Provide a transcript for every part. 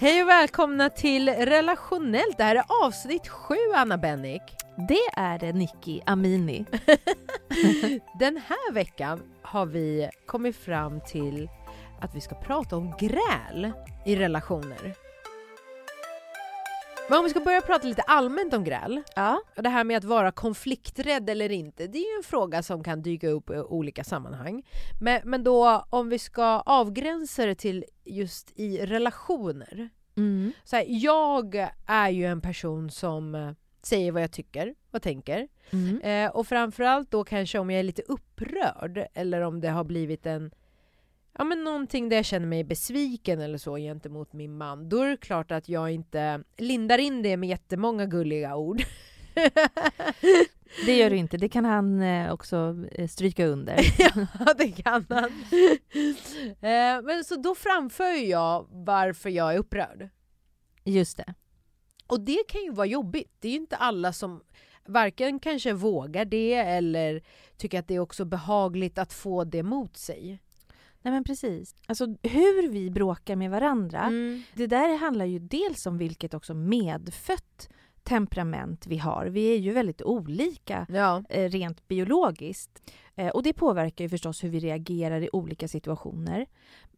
Hej och välkomna till Relationellt. Det här är avsnitt sju, Anna Bennick. Det är det, Nicky Amini. Den här veckan har vi kommit fram till att vi ska prata om gräl i relationer. Men om vi ska börja prata lite allmänt om gräl, Ja. och det här med att vara konflikträdd eller inte, det är ju en fråga som kan dyka upp i olika sammanhang. Men, men då om vi ska avgränsa det till just i relationer. Mm. Så här, jag är ju en person som eh, säger vad jag tycker och tänker. Mm. Eh, och framförallt då kanske om jag är lite upprörd eller om det har blivit en Ja men någonting där jag känner mig besviken eller så gentemot min man. Då är det klart att jag inte lindar in det med jättemånga gulliga ord. Det gör du inte, det kan han eh, också eh, stryka under. ja det kan han. eh, men så då framför jag varför jag är upprörd. Just det. Och det kan ju vara jobbigt. Det är ju inte alla som varken kanske vågar det eller tycker att det är också behagligt att få det mot sig. Nej men precis. Alltså hur vi bråkar med varandra, Mm. det där handlar ju dels om vilket också medfött temperament vi har. Vi är ju väldigt olika Ja. eh, rent biologiskt. Eh, och det påverkar ju förstås hur vi reagerar i olika situationer.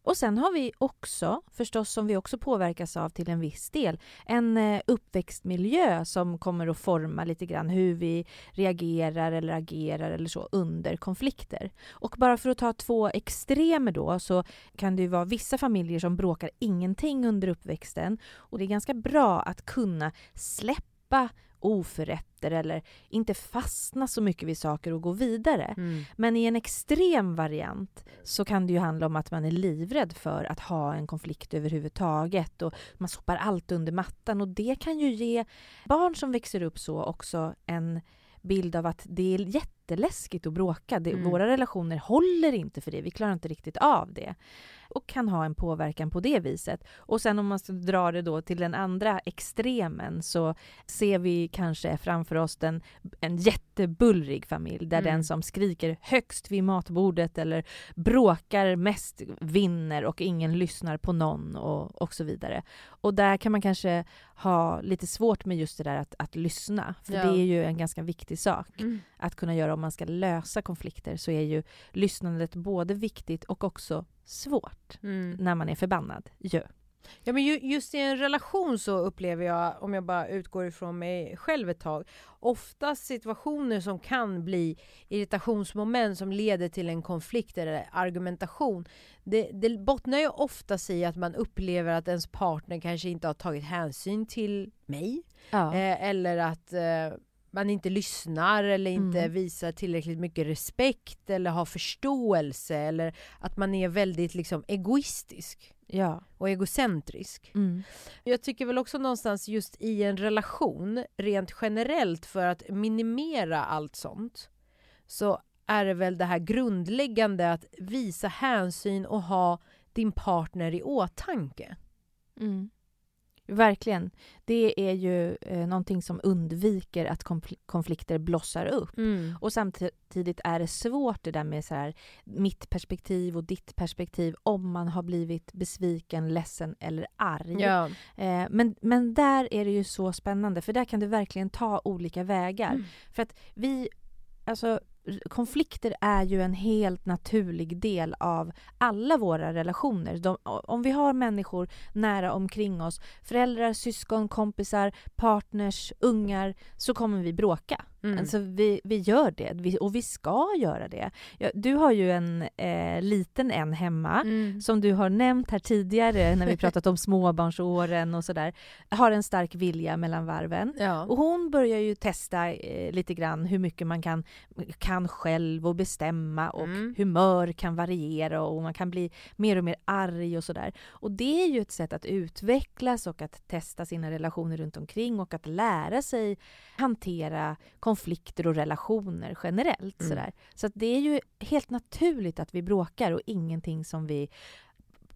Och sen har vi också, förstås som vi också påverkas av till en viss del, en eh, uppväxtmiljö som kommer att forma lite grann hur vi reagerar eller agerar eller så under konflikter. Och bara för att ta två extremer då så kan det ju vara vissa familjer som bråkar ingenting under uppväxten och det är ganska bra att kunna släppa oförrätter eller inte fastna så mycket vid saker och gå vidare. Mm. Men i en extrem variant så kan det ju handla om att man är livrädd för att ha en konflikt överhuvudtaget och man sopar allt under mattan och det kan ju ge barn som växer upp så också en bild av att det är jätteläskigt att bråka. Det, Mm. Våra relationer håller inte för det, vi klarar inte riktigt av det. Och kan ha en påverkan på det viset. Och sen om man ska dra det då till den andra extremen så ser vi kanske framför oss den, en jättebullrig familj där Mm. den som skriker högst vid matbordet eller bråkar mest vinner och ingen lyssnar på någon och, och så vidare. Och där kan man kanske ha lite svårt med just det där att, att lyssna. För Ja. det är ju en ganska viktig sak Mm. att kunna göra om man ska lösa konflikter så är ju lyssnandet både viktigt och också svårt Mm. när man är förbannad. Ja. Ja, men ju, just i en relation så upplever jag, om jag bara utgår ifrån mig själv ett tag, ofta situationer som kan bli irritationsmoment som leder till en konflikt eller argumentation. Det, det bottnar ju oftast i att man upplever att ens partner kanske inte har tagit hänsyn till mig. Ja. Eh, eller att eh, man inte lyssnar eller inte Mm. visar tillräckligt mycket respekt eller har förståelse eller att man är väldigt liksom egoistisk ja. och egocentrisk. Mm. Jag tycker väl också någonstans just i en relation, rent generellt för att minimera allt sånt, så är det väl det här grundläggande att visa hänsyn och ha din partner i åtanke. Mm. Verkligen. Det är ju eh, någonting som undviker att konfl- konflikter blossar upp. Och samtidigt är det svårt det där med så här, mitt perspektiv och ditt perspektiv om man har blivit besviken, ledsen eller arg. Ja. Eh, men, men där är det ju så spännande för där kan det verkligen ta olika vägar. Mm. För att vi, alltså konflikter är ju en helt naturlig del av alla våra relationer. De, om vi har människor nära omkring oss, föräldrar, syskon, kompisar, partners, ungar, så kommer vi bråka. Mm. Alltså vi, vi gör det, vi, och vi ska göra det. Ja, du har ju en eh, liten en hemma, Mm. som du har nämnt här tidigare när vi pratat om småbarnsåren och sådär, har en stark vilja mellan varven. Ja. Och hon börjar ju testa eh, lite grann hur mycket man kan, kan själv och bestämma och Mm. humör kan variera och man kan bli mer och mer arg och sådär. Och det är ju ett sätt att utvecklas och att testa sina relationer runt omkring och att lära sig hantera konflikter och relationer generellt. Mm. Sådär. Så det är ju helt naturligt att vi bråkar och ingenting som vi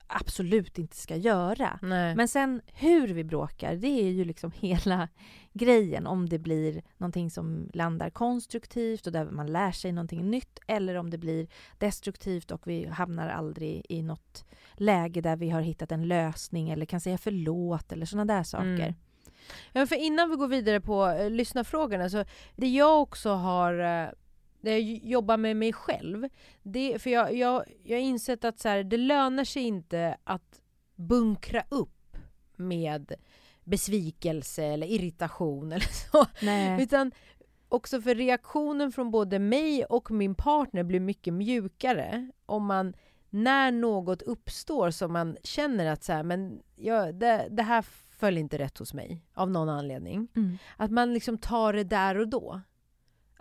absolut inte ska göra. Nej. Men sen hur vi bråkar, det är ju liksom hela grejen. Om det blir någonting som landar konstruktivt och där man lär sig någonting nytt eller om det blir destruktivt och vi hamnar aldrig i något läge där vi har hittat en lösning eller kan säga förlåt eller sådana där saker. Mm. Ja, för innan vi går vidare på eh, lyssnarfrågorna, så det jag också har eh, det jag jobbar med mig själv, det, för jag, jag, jag har insett att så här, det lönar sig inte att bunkra upp med besvikelse eller irritation eller så. Nej. Utan också för reaktionen från både mig och min partner blir mycket mjukare om man när något uppstår som man känner att så här, men ja, det, det här föll inte rätt hos mig av någon anledning. Mm. Att man liksom tar det där och då.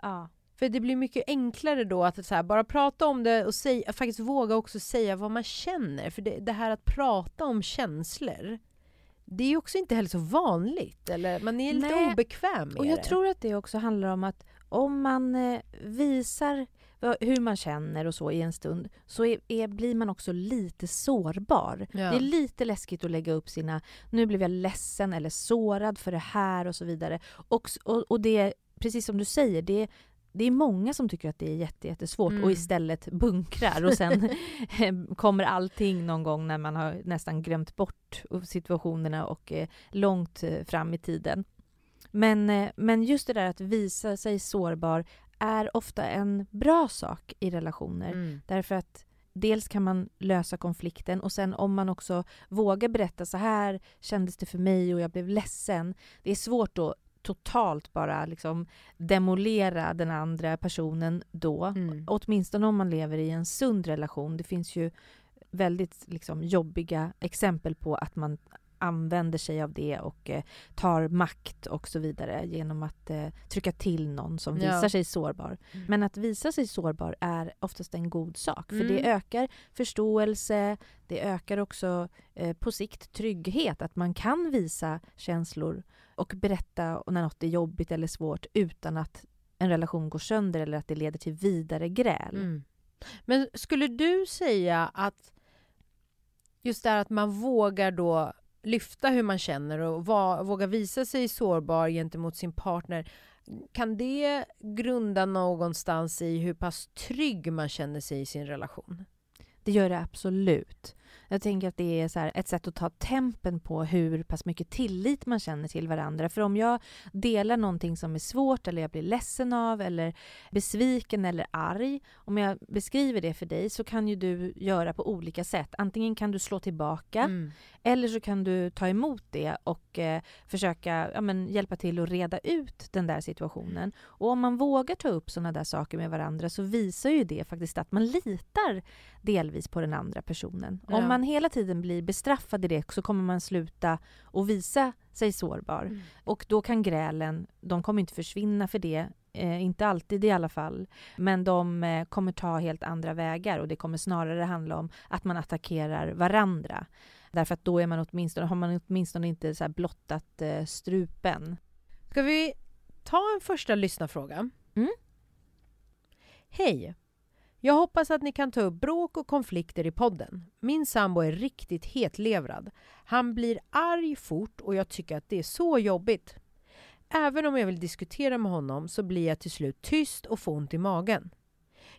Ja. För det blir mycket enklare då att så här, bara prata om det och säga, faktiskt våga också säga vad man känner. För det, det här att prata om känslor, det är ju också inte heller så vanligt. Eller man är lite Nej, obekväm med Och jag det. tror att det också handlar om att om man eh, visar hur man känner och så i en stund så är, är, blir man också lite sårbar. Ja. Det är lite läskigt att lägga upp sina nu blev jag ledsen eller sårad för det här och så vidare. Och, och, och det är precis som du säger, det, det är många som tycker att det är jätte, jättesvårt Mm. och istället bunkrar och sen kommer allting någon gång när man har nästan glömt bort situationerna och är långt eh, fram i tiden. Men, eh, men just det där att visa sig sårbar är ofta en bra sak i relationer. Mm. Därför att dels kan man lösa konflikten och sen om man också vågar berätta så här kändes det för mig och jag blev ledsen. Det är svårt att totalt bara liksom demolera den andra personen då. Mm. Åtminstone om man lever i en sund relation. Det finns ju väldigt liksom, jobbiga exempel på att man använder sig av det och eh, tar makt och så vidare genom att eh, trycka till någon som Ja. visar sig sårbar. Mm. Men att visa sig sårbar är oftast en god sak för det Mm. ökar förståelse, det ökar också eh, på sikt trygghet att man kan visa känslor och berätta när något är jobbigt eller svårt utan att en relation går sönder eller att det leder till vidare gräl. Mm. Men skulle du säga att just det här att man vågar då lyfta hur man känner och va, våga visa sig sårbar gentemot sin partner kan det grunda någonstans i hur pass trygg man känner sig i sin relation? Det gör det absolut. Jag tänker att det är så ett sätt att ta tempen på hur pass mycket tillit man känner till varandra. För om jag delar någonting som är svårt eller jag blir ledsen av eller besviken eller arg. Om jag beskriver det för dig så kan ju du göra på olika sätt. Antingen kan du slå tillbaka Mm. eller så kan du ta emot det och eh, försöka ja, men, hjälpa till att reda ut den där situationen. Och om man vågar ta upp sådana där saker med varandra så visar ju det faktiskt att man litar delvis på den andra personen. Ja. Om man hela tiden blir bestraffad i det så kommer man sluta och visa sig sårbar. Mm. Och då kan grälen, de kommer inte försvinna för det, eh, inte alltid i alla fall, men de eh, kommer ta helt andra vägar och det kommer snarare handla om att man attackerar varandra. Därför att då är man åtminstone, har man åtminstone inte så blottat eh, strupen. Ska vi ta en första lyssnarfråga? Mm. Hej! Jag hoppas att ni kan ta upp bråk och konflikter i podden. Min sambo är riktigt hetlevrad. Han blir arg fort och jag tycker att det är så jobbigt. Även om jag vill diskutera med honom så blir jag till slut tyst och får ont i magen.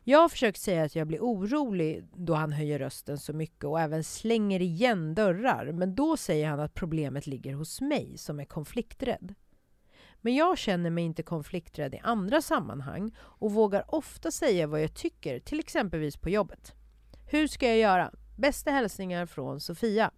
Jag har försökt säga att jag blir orolig då han höjer rösten så mycket och även slänger igen dörrar men då säger han att problemet ligger hos mig som är konflikträdd. Men jag känner mig inte konflikträdd i andra sammanhang och vågar ofta säga vad jag tycker, till exempelvis på jobbet. Hur ska jag göra? Bästa hälsningar från Sofia.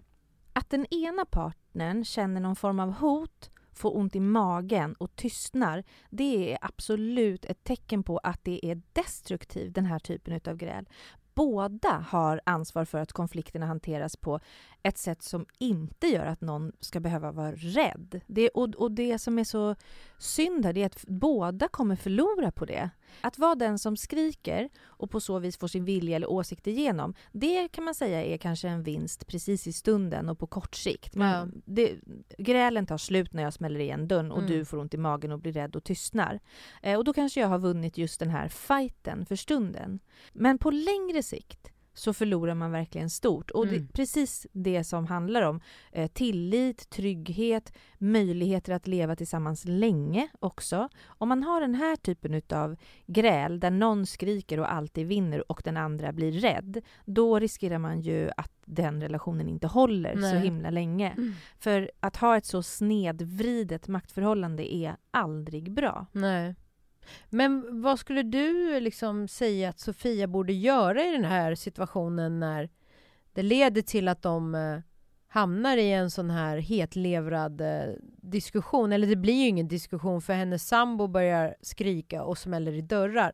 Att den ena partnern känner någon form av hot får ont i magen och tystnar, det är absolut ett tecken på att det är destruktivt, den här typen av gräl båda har ansvar för att konflikterna hanteras på ett sätt som inte gör att någon ska behöva vara rädd. Det, och, och det som är så synd här är att båda kommer förlora på det. Att vara den som skriker och på så vis får sin vilja eller åsikt igenom, det kan man säga är kanske en vinst precis i stunden och på kort sikt. Men ja. det, grälen tar slut när jag smäller igen dörren och mm. du får ont i magen och blir rädd och tystnar. Eh, och då kanske jag har vunnit just den här fighten för stunden. Men på längre sikt så förlorar man verkligen stort. Och det är precis det som handlar om eh, tillit, trygghet, möjligheter att leva tillsammans länge också. Om man har den här typen av gräl där någon skriker och alltid vinner och den andra blir rädd, då riskerar man ju att den relationen inte håller Nej. så himla länge. Mm. För att ha ett så snedvridet maktförhållande är aldrig bra. Nej. Men vad skulle du liksom säga att Sofia borde göra i den här situationen när det leder till att de eh, hamnar i en sån här hetlevrad eh, diskussion? Eller det blir ju ingen diskussion för hennes sambo börjar skrika och smäller i dörrar.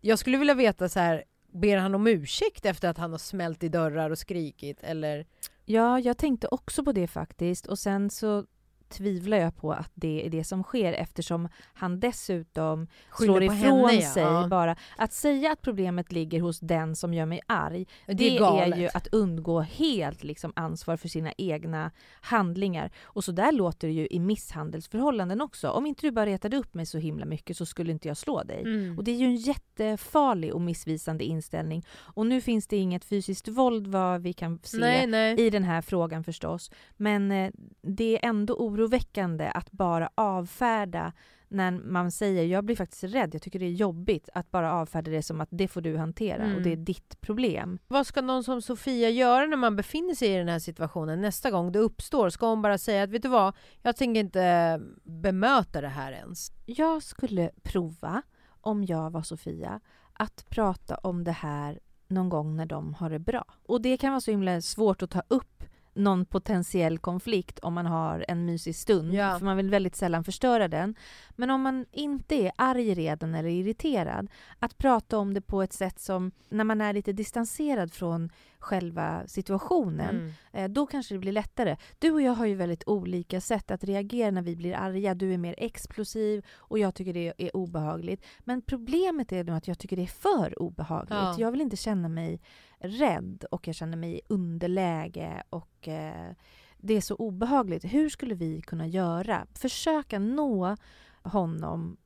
Jag skulle vilja veta så här, ber han om ursäkt efter att han har smält i dörrar och skrikit eller? Ja, jag tänkte också på det faktiskt och sen så tvivlar jag på att det är det som sker eftersom han dessutom Skyller slår ifrån henne, sig ja. bara. Att säga att problemet ligger hos den som gör mig arg, det, det är, är, ju att undgå helt liksom ansvar för sina egna handlingar. Och så där låter det ju i misshandelsförhållanden också. Om inte du bara retade upp mig så himla mycket så skulle inte jag slå dig. Mm. Och det är ju en jättefarlig och missvisande inställning. Och nu finns det inget fysiskt våld vad vi kan se nej, nej. i den här frågan förstås. Men eh, det är ändå oroväckande att bara avfärda när man säger jag blir faktiskt rädd, jag tycker det är jobbigt att bara avfärda det som att det får du hantera mm. och det är ditt problem. Vad ska någon som Sofia göra när man befinner sig i den här situationen nästa gång det uppstår? Ska hon bara säga att vet du vad, jag tänker inte bemöta det här ens? Jag skulle prova, om jag var Sofia, att prata om det här någon gång när de har det bra. Och det kan vara så himla svårt att ta upp någon potentiell konflikt om man har en mysig stund, ja. för man vill väldigt sällan förstöra den. Men om man inte är arg redan eller irriterad, att prata om det på ett sätt som när man är lite distanserad från själva situationen, mm. eh, då kanske det blir lättare. Du och jag har ju väldigt olika sätt att reagera när vi blir arga. Du är mer explosiv och jag tycker det är obehagligt. Men problemet är att jag tycker det är för obehagligt. Ja. Jag vill inte känna mig rädd och jag känner mig i underläge och eh, det är så obehagligt. Hur skulle vi kunna göra? Försöka nå honom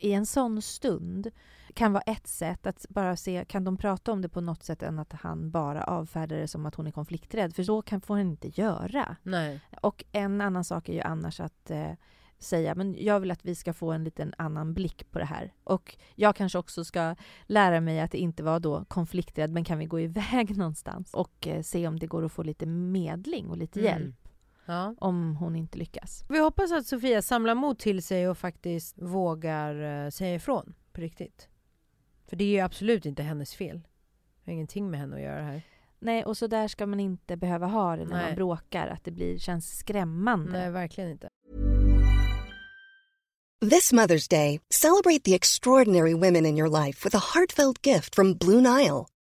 i en sån stund kan vara ett sätt att bara se, kan de prata om det på något sätt än att han bara avfärdar det som att hon är konflikträdd? För så kan, får han inte göra. Nej. Och en annan sak är ju annars att eh, säga men jag vill att vi ska få en liten annan blick på det här. Och jag kanske också ska lära mig att inte vara då konflikträdd men kan vi gå iväg någonstans och eh, se om det går att få lite medling och lite mm. hjälp. Ja. Om hon inte lyckas. Vi hoppas att Sofia samlar mod till sig och faktiskt vågar eh, säga ifrån på riktigt. För det är ju absolut inte hennes fel. Det har ingenting med henne att göra här. Nej, och så där ska man inte behöva ha det när Nej. man bråkar. Att det blir, känns skrämmande. Nej, verkligen inte. This Mother's Day, celebrate the extraordinary women in your life with a heartfelt gift from Blue Nile.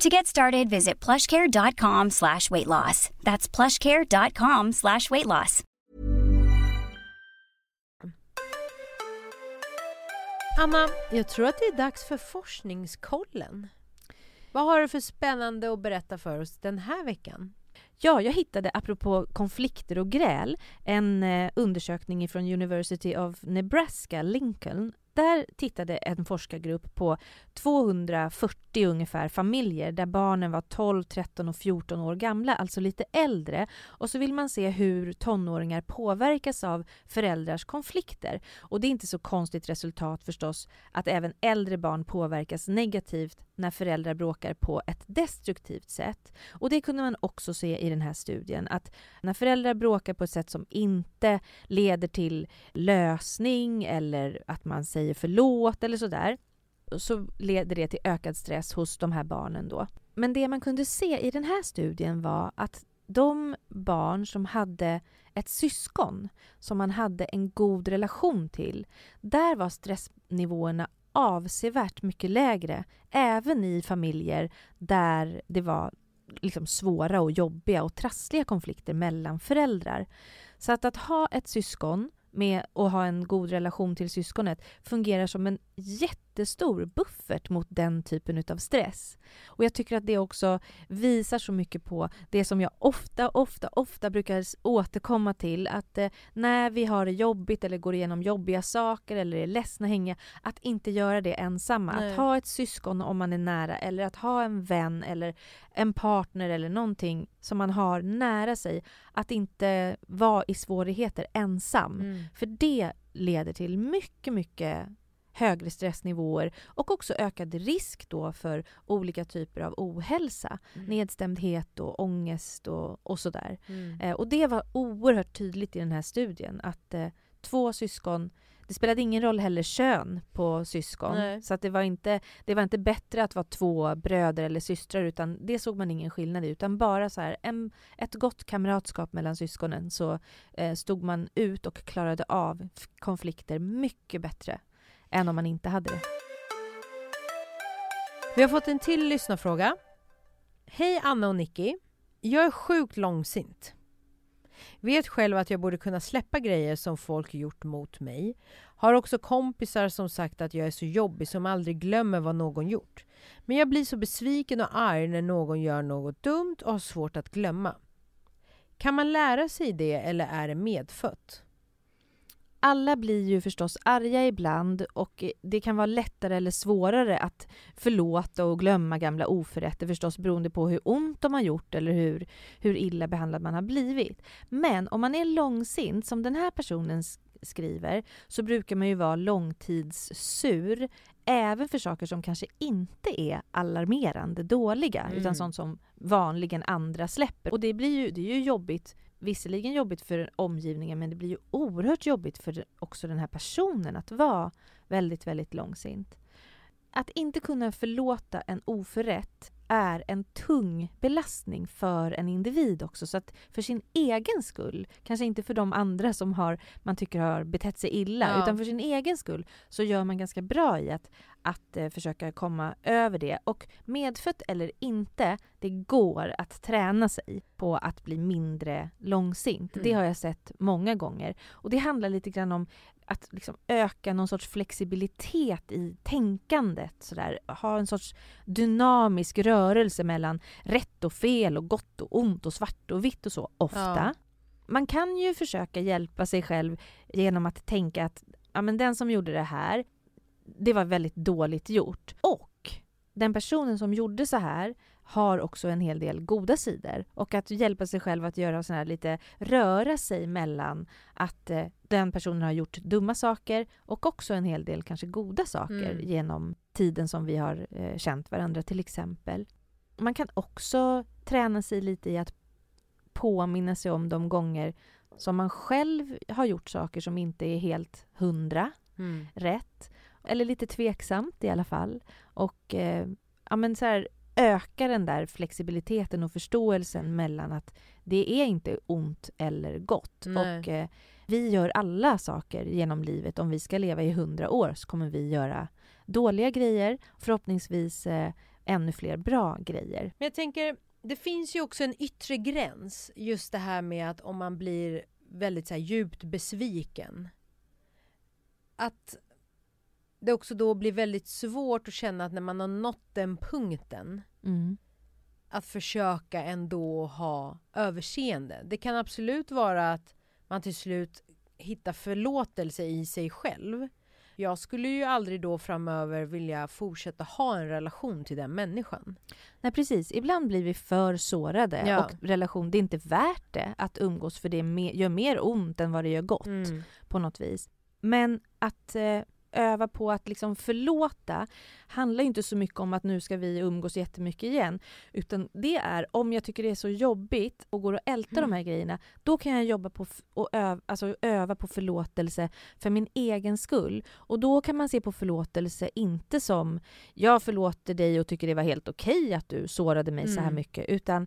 To get started, visit plushcare.com slash weight loss. That's plushcare.com slash weight loss. Anna, jag tror att det är dags för Forskningskollen. Vad har du för spännande att berätta för oss den här veckan? Ja, jag hittade apropå konflikter och gräl en eh, undersökning från University of Nebraska, Lincoln. Där tittade en forskargrupp på 240 ungefär familjer där barnen var 12, 13 och 14 år gamla, alltså lite äldre. Och så vill man se hur tonåringar påverkas av föräldrars konflikter. Och det är inte så konstigt resultat förstås att även äldre barn påverkas negativt när föräldrar bråkar på ett destruktivt sätt. Och det kunde man också se i den här studien att när föräldrar bråkar på ett sätt som inte leder till lösning eller att man säger förlåt eller sådär så leder det till ökad stress hos de här barnen då. Men det man kunde se i den här studien var att de barn som hade ett syskon som man hade en god relation till, där var stressnivåerna avsevärt mycket lägre, även i familjer där det var liksom svåra och jobbiga och trassliga konflikter mellan föräldrar. Så att, att ha ett syskon med att ha en god relation till syskonet fungerar som en jättestor buffert mot den typen av stress. Och jag tycker att det också visar så mycket på det som jag ofta, ofta, ofta brukar återkomma till att eh, när vi har det jobbigt eller går igenom jobbiga saker eller är ledsna hänga, att inte göra det ensamma. Nej. Att ha ett syskon om man är nära eller att ha en vän eller en partner eller någonting som man har nära sig. Att inte vara i svårigheter ensam. Mm. För det leder till mycket, mycket högre stressnivåer och också ökad risk då för olika typer av ohälsa. Mm. Nedstämdhet och ångest och, och sådär. Mm. Eh, och det var oerhört tydligt i den här studien att eh, två syskon det spelade ingen roll heller kön på syskon. Nej. Så att det, var inte, det var inte bättre att vara två bröder eller systrar utan det såg man ingen skillnad i. Utan bara så här, en, ett gott kamratskap mellan syskonen så eh, stod man ut och klarade av konflikter mycket bättre än om man inte hade det. Vi har fått en till lyssnarfråga. Hej Anna och Nicky. Jag är sjukt långsint. Vet själv att jag borde kunna släppa grejer som folk gjort mot mig. Har också kompisar som sagt att jag är så jobbig som aldrig glömmer vad någon gjort. Men jag blir så besviken och arg när någon gör något dumt och har svårt att glömma. Kan man lära sig det eller är det medfött? Alla blir ju förstås arga ibland och det kan vara lättare eller svårare att förlåta och glömma gamla oförrätter förstås beroende på hur ont de har gjort eller hur, hur illa behandlad man har blivit. Men om man är långsint, som den här personen skriver, så brukar man ju vara långtidssur även för saker som kanske inte är alarmerande dåliga mm. utan sånt som vanligen andra släpper. Och det, blir ju, det är ju jobbigt visserligen jobbigt för omgivningen men det blir ju oerhört jobbigt för också den här personen att vara väldigt, väldigt långsint. Att inte kunna förlåta en oförrätt är en tung belastning för en individ också. Så att för sin egen skull, kanske inte för de andra som har, man tycker har betett sig illa, ja. utan för sin egen skull så gör man ganska bra i att, att eh, försöka komma över det. Och medfött eller inte, det går att träna sig på att bli mindre långsint. Mm. Det har jag sett många gånger. Och det handlar lite grann om att liksom öka någon sorts flexibilitet i tänkandet. Sådär. Ha en sorts dynamisk rörelse mellan rätt och fel och gott och ont och svart och vitt och så ofta. Ja. Man kan ju försöka hjälpa sig själv genom att tänka att ja, men den som gjorde det här, det var väldigt dåligt gjort. Och den personen som gjorde så här har också en hel del goda sidor. Och att hjälpa sig själv att göra sån här lite röra sig mellan att eh, den personen har gjort dumma saker och också en hel del kanske goda saker mm. genom tiden som vi har eh, känt varandra till exempel. Man kan också träna sig lite i att påminna sig om de gånger som man själv har gjort saker som inte är helt hundra mm. rätt. Eller lite tveksamt i alla fall. Och eh, ja, men så här, öka den där flexibiliteten och förståelsen mellan att det är inte ont eller gott. Nej. Och eh, vi gör alla saker genom livet. Om vi ska leva i hundra år så kommer vi göra dåliga grejer, förhoppningsvis eh, ännu fler bra grejer. Men jag tänker, det finns ju också en yttre gräns. Just det här med att om man blir väldigt så här, djupt besviken. Att det också då blir väldigt svårt att känna att när man har nått den punkten mm. att försöka ändå ha överseende. Det kan absolut vara att man till slut hittar förlåtelse i sig själv. Jag skulle ju aldrig då framöver vilja fortsätta ha en relation till den människan. Nej precis, ibland blir vi för sårade Ja. och relation, det är inte värt det att umgås för det gör mer ont än vad det gör gott Mm. på något vis. Men att eh, öva på att liksom förlåta handlar inte så mycket om att nu ska vi umgås jättemycket igen. Utan det är om jag tycker det är så jobbigt och går och ältar Mm. de här grejerna, då kan jag jobba på och öva, alltså öva på förlåtelse för min egen skull. Och då kan man se på förlåtelse inte som jag förlåter dig och tycker det var helt okej att du sårade mig så här Mm. mycket, utan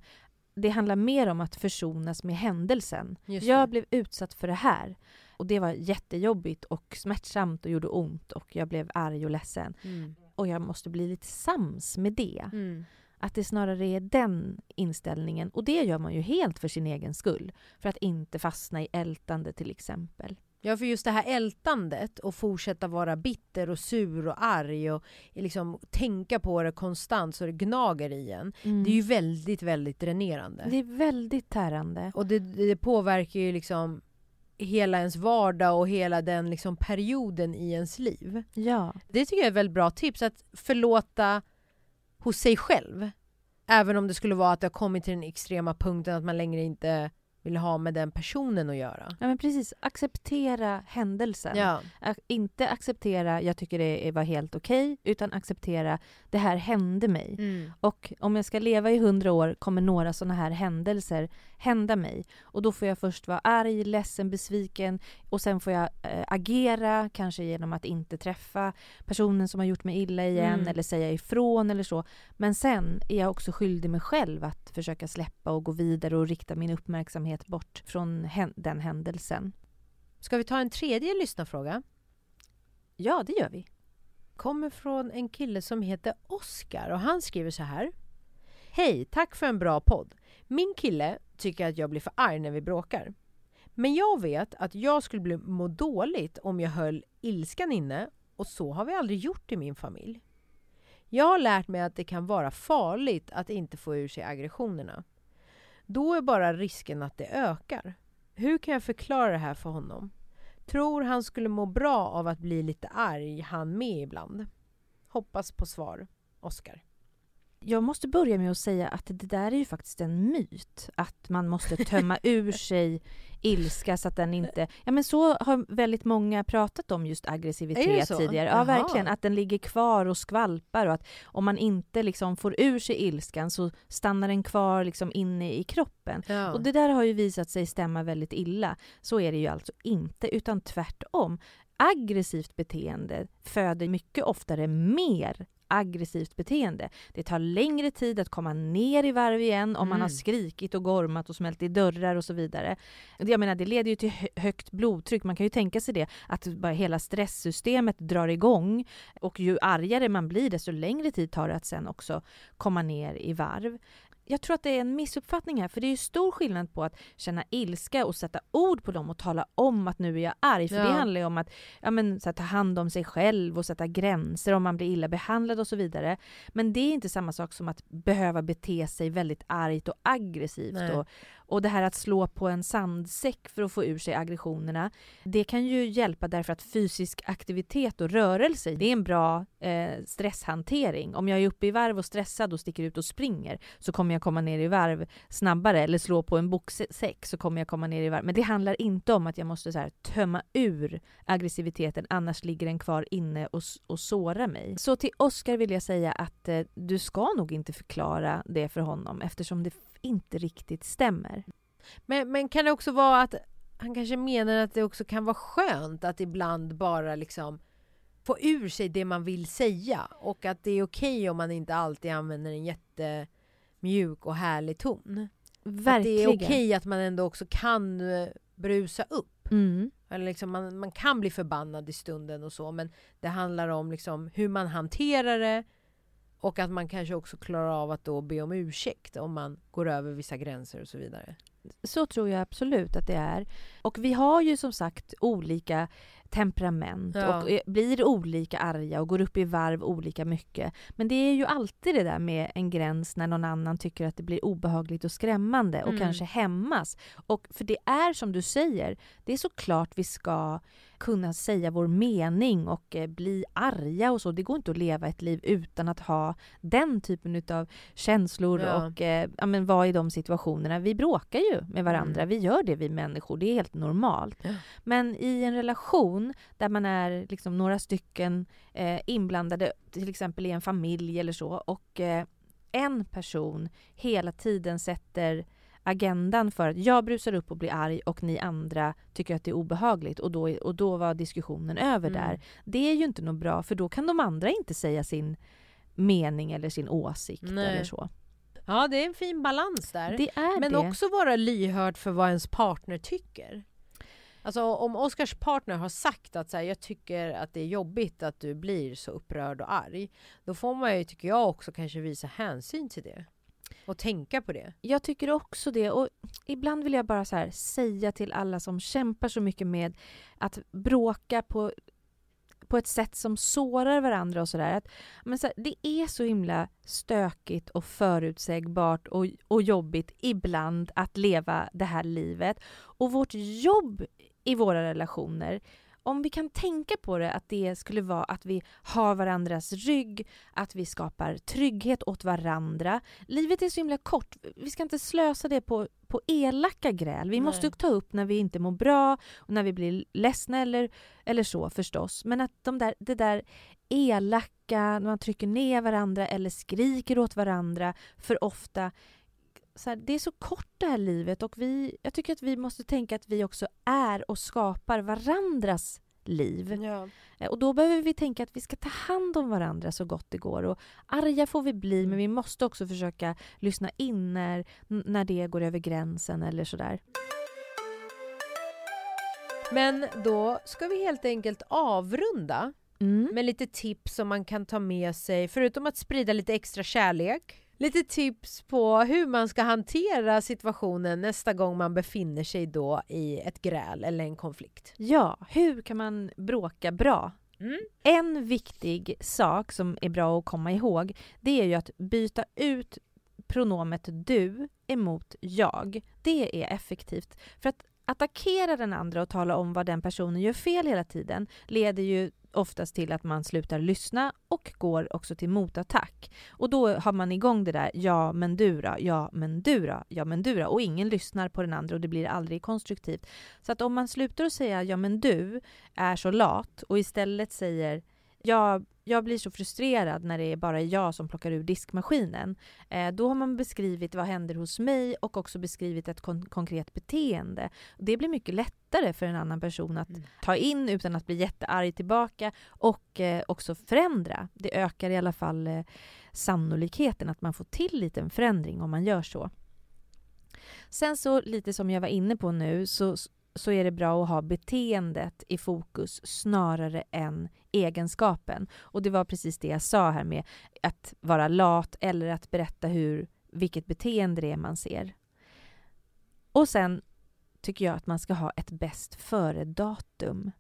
det handlar mer om att försonas med händelsen. Jag blev utsatt för det här. Och det var jättejobbigt och smärtsamt och gjorde ont och jag blev arg och ledsen. Mm. Och jag måste bli lite sams med det. Mm. Att det snarare är den inställningen. Och det gör man ju helt för sin egen skull. För att inte fastna i ältande till exempel. Ja, för just det här ältandet och fortsätta vara bitter och sur och arg och liksom tänka på det konstant så det gnager i en. Det är ju väldigt, väldigt dränerande. det är väldigt tärande. Och det, det påverkar ju liksom hela ens vardag och hela den liksom perioden i ens liv. Ja. Det tycker jag är ett väldigt bra tips, att förlåta hos sig själv. Även om det skulle vara att det har kommit till den extrema punkten att man längre inte vill ha med den personen att göra. ja, men precis. Acceptera händelsen. Ja. Inte acceptera jag tycker det var helt okej, utan acceptera det här hände mig. Mm. Och om jag ska leva i hundra år kommer några sådana här händelser hända mig. Och då får jag först vara arg, ledsen, besviken och sen får jag eh, agera, kanske genom att inte träffa personen som har gjort mig illa igen Mm. eller säga ifrån eller så. Men sen är jag också skyldig mig själv att försöka släppa och gå vidare och rikta min uppmärksamhet bort från hän- den händelsen. Ska vi ta en tredje lyssnarfråga? Ja, det gör vi. kommer från en kille som heter Oskar och han skriver så här. Hej, tack för en bra podd. Min kille tycker att jag blir för arg när vi bråkar. Men jag vet att jag skulle bli må dåligt om jag höll ilskan inne och så har vi aldrig gjort i min familj. Jag har lärt mig att det kan vara farligt att inte få ur sig aggressionerna. Då är bara risken att det ökar. Hur kan jag förklara det här för honom? Tror han skulle må bra av att bli lite arg han med ibland. Hoppas på svar. Oskar. Jag måste börja med att säga att det där är ju faktiskt en myt. Att man måste tömma ur sig ilska så att den inte... Ja men så har väldigt många pratat om just aggressivitet tidigare. Ja Jaha. verkligen, att den ligger kvar och skvalpar och att om man inte liksom får ur sig ilskan så stannar den kvar liksom inne i kroppen. Ja. Och det där har ju visat sig stämma väldigt illa. Så är det ju alltså inte, utan tvärtom. Aggressivt beteende föder mycket oftare mer aggressivt beteende. Det tar längre tid att komma ner i varv igen om man har Mm. skrikit och gormat och smält i dörrar och så vidare. Jag menar, det leder ju till hö- högt blodtryck. Man kan ju tänka sig det, att bara hela stresssystemet drar igång och ju argare man blir desto längre tid tar det att sen också komma ner i varv. Jag tror att det är en missuppfattning här, för det är ju stor skillnad på att känna ilska och sätta ord på dem och tala om att nu är jag arg. För Ja. det handlar ju om att ja, men, så här, ta hand om sig själv och sätta gränser om man blir illa behandlad och så vidare. Men det är inte samma sak som att behöva bete sig väldigt argt och aggressivt. Nej. Och, och det här att slå på en sandsäck för att få ur sig aggressionerna, det kan ju hjälpa därför att fysisk aktivitet och rörelse, det är en bra eh, stresshantering. Om jag är uppe i varv och stressad och sticker ut och springer så kommer jag komma ner i varv snabbare. Eller slå på en boxsäck så kommer jag komma ner i varv. Men det handlar inte om att jag måste så här, tömma ur aggressiviteten annars ligger den kvar inne och, och sårar mig. Så till Oskar vill jag säga att eh, du ska nog inte förklara det för honom eftersom det inte riktigt stämmer. Men, men kan det också vara att han kanske menar att det också kan vara skönt att ibland bara liksom få ur sig det man vill säga och att det är okej om man inte alltid använder en jättemjuk och härlig ton. Verkligen. Att det är okej att man ändå också kan eh, brusa upp. Mm. Eller liksom man, man kan bli förbannad i stunden och så men det handlar om liksom hur man hanterar det och att man kanske också klarar av att då be om ursäkt om man går över vissa gränser och så vidare. så tror jag absolut att det är. Och vi har ju som sagt olika temperament Ja. och blir olika arga och går upp i varv olika mycket. Men det är ju alltid det där med en gräns när någon annan tycker att det blir obehagligt och skrämmande och Mm. kanske hämmas. Och för det är som du säger, det är såklart vi ska kunna säga vår mening och eh, bli arga och så. Det går inte att leva ett liv utan att ha den typen av känslor Ja. och eh, ja, men vara i de situationerna. Vi bråkar ju med varandra, Mm. vi gör det vi människor, det är helt normalt. Ja. Men i en relation där man är liksom några stycken eh, inblandade, till exempel i en familj eller så, och eh, en person hela tiden sätter agendan för att jag brusar upp och blir arg och ni andra tycker att det är obehagligt och då, och då var diskussionen över Mm. där. Det är ju inte något bra för då kan de andra inte säga sin mening eller sin åsikt Nej. eller så. Ja, det är en fin balans där. Men det. också vara lyhörd för vad ens partner tycker. Alltså om Oscars partner har sagt att så här, jag tycker att det är jobbigt att du blir så upprörd och arg. Då får man ju, tycker jag, också kanske visa hänsyn till det. Och tänka på det. Jag tycker också det. Och ibland vill jag bara så här säga till alla som kämpar så mycket med att bråka på, på ett sätt som sårar varandra och sådär. Men så här, det är så himla stökigt och förutsägbart och, och jobbigt ibland att leva det här livet. Och vårt jobb i våra relationer om vi kan tänka på det att det skulle vara att vi har varandras rygg, att vi skapar trygghet åt varandra. Livet är så himla kort. Vi ska inte slösa det på, på elaka gräl. Vi Nej. måste ta upp när vi inte mår bra och när vi blir ledsna eller, eller så förstås. Men att de där, det där elaka, när man trycker ner varandra eller skriker åt varandra för ofta så här, det är så kort det här livet och vi, jag tycker att vi måste tänka att vi också är och skapar varandras liv. Ja. Eh, Och då behöver vi tänka att vi ska ta hand om varandra så gott det går. Och arga får vi bli, men vi måste också försöka lyssna in när, när det går över gränsen eller sådär. Men då ska vi helt enkelt avrunda Mm. med lite tips som man kan ta med sig, förutom att sprida lite extra kärlek. Lite tips på hur man ska hantera situationen nästa gång man befinner sig då i ett gräl eller en konflikt. Ja, hur kan man bråka bra? Mm. En viktig sak som är bra att komma ihåg det är ju att byta ut pronomet du emot jag. Det är effektivt. För att attackera den andra och tala om vad den personen gör fel hela tiden leder ju oftast till att man slutar lyssna och går också till motattack. Och då har man igång det där ja men du då, ja men du då, ja men du då och ingen lyssnar på den andra och det blir aldrig konstruktivt. Så att om man slutar att säga ja men du är så lat och istället säger jag, jag blir så frustrerad när det är bara jag som plockar ur diskmaskinen. Eh, då har man beskrivit vad händer hos mig och också beskrivit ett kon- konkret beteende. Det blir mycket lättare för en annan person att Mm. ta in utan att bli jättearg tillbaka och eh, också förändra. Det ökar i alla fall eh, sannolikheten att man får till lite en förändring om man gör så. Sen så lite som jag var inne på nu så, så är det bra att ha beteendet i fokus snarare än egenskapen. Och det var precis det jag sa här med att vara lat eller att berätta hur, vilket beteende det är man ser. Och sen tycker jag att man ska ha ett bäst före-datum.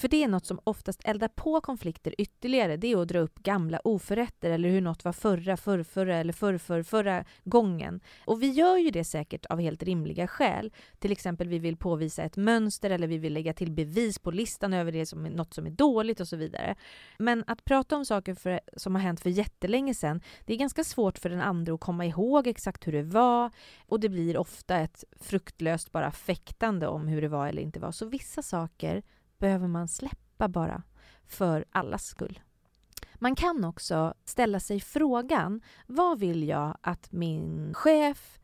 För det är något som oftast eldar på konflikter ytterligare. Det är att dra upp gamla oförrätter eller hur något var förra, förrförra eller förrför, förra gången. Och vi gör ju det säkert av helt rimliga skäl. Till exempel vi vill påvisa ett mönster eller vi vill lägga till bevis på listan över det som är något som är dåligt och så vidare. Men att prata om saker för, som har hänt för jättelänge sedan, det är ganska svårt för den andra att komma ihåg exakt hur det var och det blir ofta ett fruktlöst bara fäktande om hur det var eller inte var. Så vissa saker behöver man släppa bara för allas skull. Man kan också ställa sig frågan vad vill jag att min chef,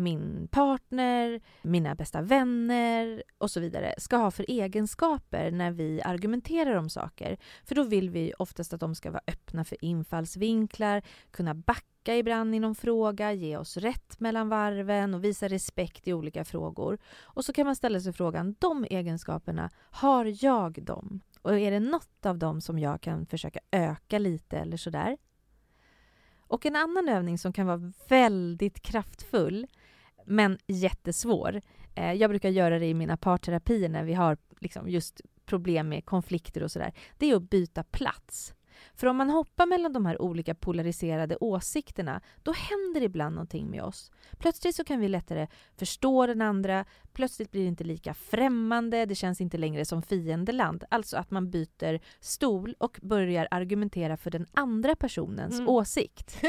min partner, mina bästa vänner och så vidare ska ha för egenskaper när vi argumenterar om saker. För då vill vi oftast att de ska vara öppna för infallsvinklar, kunna backa ibland i någon fråga, ge oss rätt mellan varven och visa respekt i olika frågor. Och så kan man ställa sig frågan, de egenskaperna, har jag dem? Och är det något av dem som jag kan försöka öka lite eller sådär? Och en annan övning som kan vara väldigt kraftfull men jättesvår. Eh, jag brukar göra det i mina parterapier när vi har liksom just problem med konflikter och sådär. Det är att byta plats. För om man hoppar mellan de här olika polariserade åsikterna, då händer ibland någonting med oss. Plötsligt så kan vi lättare förstå den andra, plötsligt blir det inte lika främmande, det känns inte längre som fiendeland. Alltså att man byter stol och börjar argumentera för den andra personens mm. åsikt.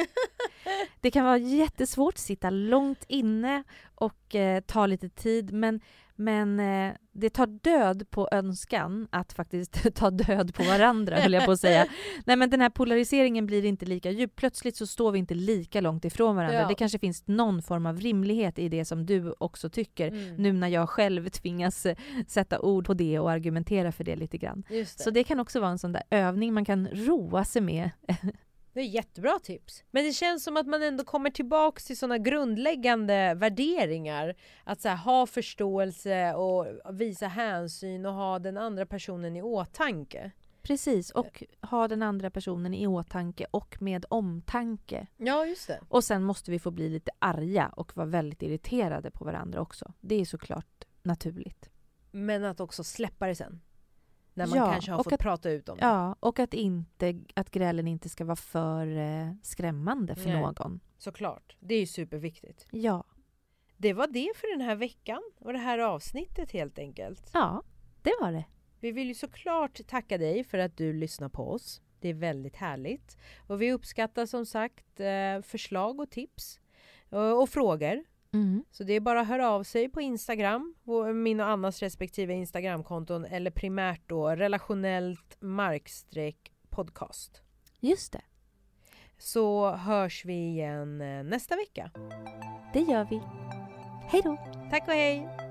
Det kan vara jättesvårt, sitta långt inne och eh, ta lite tid, men men eh, det tar död på önskan att faktiskt ta död på varandra, höll jag på att säga. Nej men den här polariseringen blir inte lika djup. Plötsligt så står vi inte lika långt ifrån varandra. Ja. Det kanske finns någon form av rimlighet i det som du också tycker, mm. nu när jag själv tvingas eh, sätta ord på det och argumentera för det lite grann. Det. Så det kan också vara en sån där övning man kan roa sig med Det är jättebra tips. Men det känns som att man ändå kommer tillbaks till sådana grundläggande värderingar. Att så här, ha förståelse och visa hänsyn och ha den andra personen i åtanke. Precis, och ha den andra personen i åtanke och med omtanke. Ja, just det. Och sen måste vi få bli lite arga och vara väldigt irriterade på varandra också. Det är såklart naturligt. Men att också släppa det sen. När man ja, kanske har fått att, prata ut om det. Ja, och att, inte, att grälen inte ska vara för eh, skrämmande för Nej, någon. Såklart. Det är ju superviktigt. Ja. Det var det för den här veckan och det här avsnittet helt enkelt. Ja, det var det. Vi vill ju såklart tacka dig för att du lyssnar på oss. Det är väldigt härligt. Och vi uppskattar som sagt eh, förslag och tips och, och frågor. Mm. Så det är bara att höra av sig på Instagram, min och Annas respektive Instagramkonton eller primärt då relationellt markstreck podcast. Just det. Så hörs vi igen eh, nästa vecka. Det gör vi. Hej då! Tack och hej!